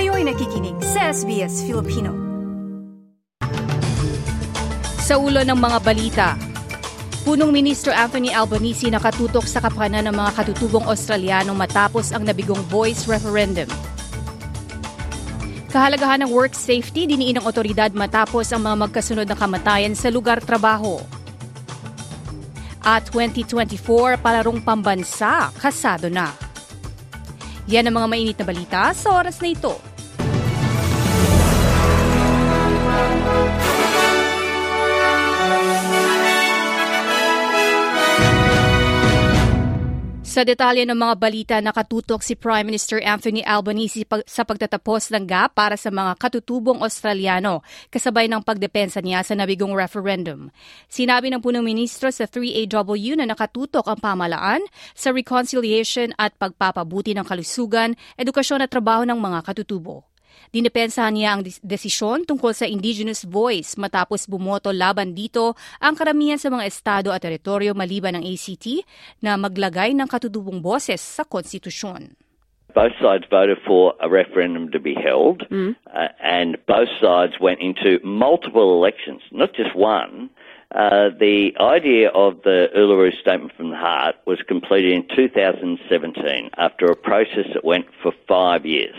Kayo'y nakikinig sa SBS Filipino. Sa ulo ng mga balita, Punong Ministro Anthony Albanese nakatutok sa kapakanan ng mga katutubong Australiano matapos ang nabigong voice referendum. Kahalagahan ng work safety diniin ng otoridad matapos ang mga magkasunod na kamatayan sa lugar trabaho. At 2024 palarong pambansa, kasado na. Yan ang mga mainit na balita sa oras na ito. Sa detalye ng mga balita, nakatutok si Prime Minister Anthony Albanese sa pagtatapos ng GAP para sa mga katutubong Australiano kasabay ng pagdepensa niya sa nabigong referendum. Sinabi ng punong ministro sa 3AW na nakatutok ang pamalaan sa reconciliation at pagpapabuti ng kalusugan, edukasyon at trabaho ng mga katutubo. Dinipensahan niya ang desisyon tungkol sa indigenous voice matapos bumoto laban dito ang karamihan sa mga estado at teritoryo maliban ng ACT na maglagay ng katutubong boses sa konstitusyon. Both sides voted for a referendum to be held, mm. uh, and both sides went into multiple elections, not just one. Uh, the idea of the Uluru Statement from the Heart was completed in 2017 after a process that went for five years.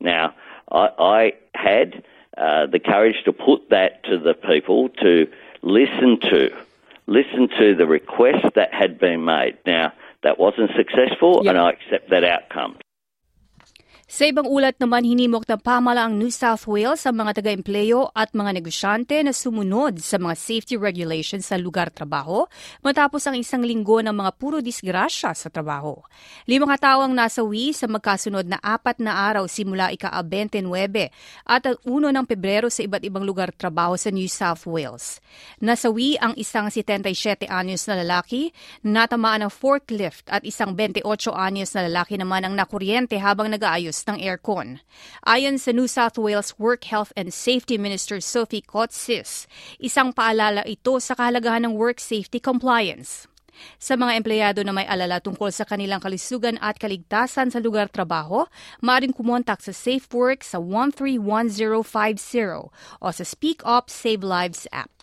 Now, I, I had uh, the courage to put that to the people to listen to, listen to the request that had been made. Now, that wasn't successful, yep. and I accept that outcome. Sa ibang ulat naman, hinimok ng pamalaang New South Wales sa mga taga-empleyo at mga negosyante na sumunod sa mga safety regulations sa lugar trabaho matapos ang isang linggo ng mga puro disgrasya sa trabaho. Limang katao ang nasawi sa magkasunod na apat na araw simula ika-29 at 1 ng Pebrero sa iba't ibang lugar trabaho sa New South Wales. Nasawi ang isang 77 anyos na lalaki, natamaan ng forklift at isang 28 anyos na lalaki naman ang nakuryente habang nag-aayos pagtapos ng aircon. Ayon sa New South Wales Work Health and Safety Minister Sophie Kotsis, isang paalala ito sa kahalagahan ng work safety compliance. Sa mga empleyado na may alala tungkol sa kanilang kalisugan at kaligtasan sa lugar trabaho, maaaring kumontak sa SafeWork sa 131050 o sa Speak Up Save Lives app.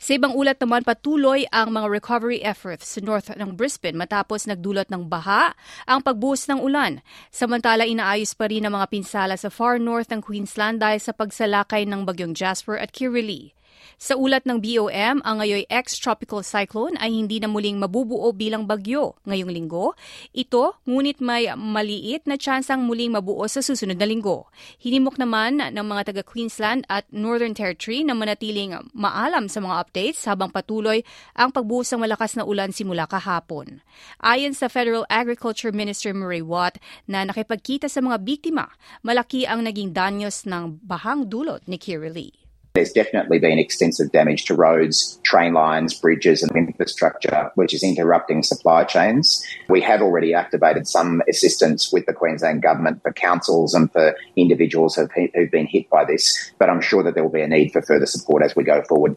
Sa ibang ulat naman, patuloy ang mga recovery efforts sa north ng Brisbane matapos nagdulot ng baha ang pagbuhos ng ulan. Samantala, inaayos pa rin ang mga pinsala sa far north ng Queensland dahil sa pagsalakay ng bagyong Jasper at Kirrily. Sa ulat ng BOM, ang ngayoy ex-tropical cyclone ay hindi na muling mabubuo bilang bagyo ngayong linggo. Ito, ngunit may maliit na tsansang muling mabuo sa susunod na linggo. Hinimok naman ng mga taga Queensland at Northern Territory na manatiling maalam sa mga updates habang patuloy ang pagbuhos ng malakas na ulan simula kahapon. Ayon sa Federal Agriculture Minister Murray Watt na nakipagkita sa mga biktima, malaki ang naging danyos ng bahang dulot ni Kirili. There's definitely been extensive damage to roads, train lines, bridges, and infrastructure, which is interrupting supply chains. We have already activated some assistance with the Queensland Government for councils and for individuals who've, been hit by this, but I'm sure that there will be a need for further support as we go forward.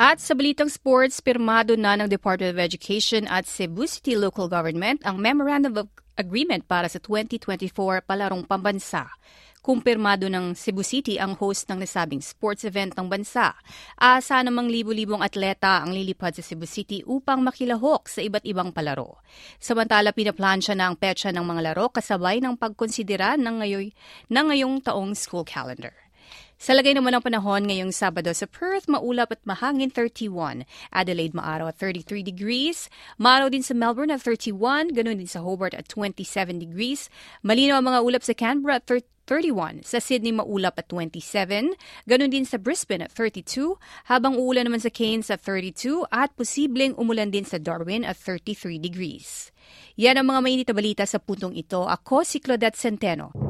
At sa balitang sports, pirmado na ng Department of Education at Cebu City Local Government ang Memorandum of Agreement para sa 2024 palarong pambansa. Kumpirmado ng Cebu City ang host ng nasabing sports event ng bansa. Asa namang libu-libong atleta ang lilipad sa Cebu City upang makilahok sa iba't ibang palaro. Samantala, pinaplansya na ang petsa ng mga laro kasabay ng pagkonsidera ng, ngayon, ng ngayong taong school calendar. Sa lagay naman ng panahon ngayong Sabado sa Perth, maulap at mahangin 31. Adelaide maaraw at 33 degrees. Maaraw din sa Melbourne at 31. Ganun din sa Hobart at 27 degrees. Malinaw ang mga ulap sa Canberra at 31. Sa Sydney, maulap at 27. Ganun din sa Brisbane at 32. Habang uulan naman sa Cairns at 32. At posibleng umulan din sa Darwin at 33 degrees. Yan ang mga mainit na balita sa puntong ito. Ako si Claudette Centeno.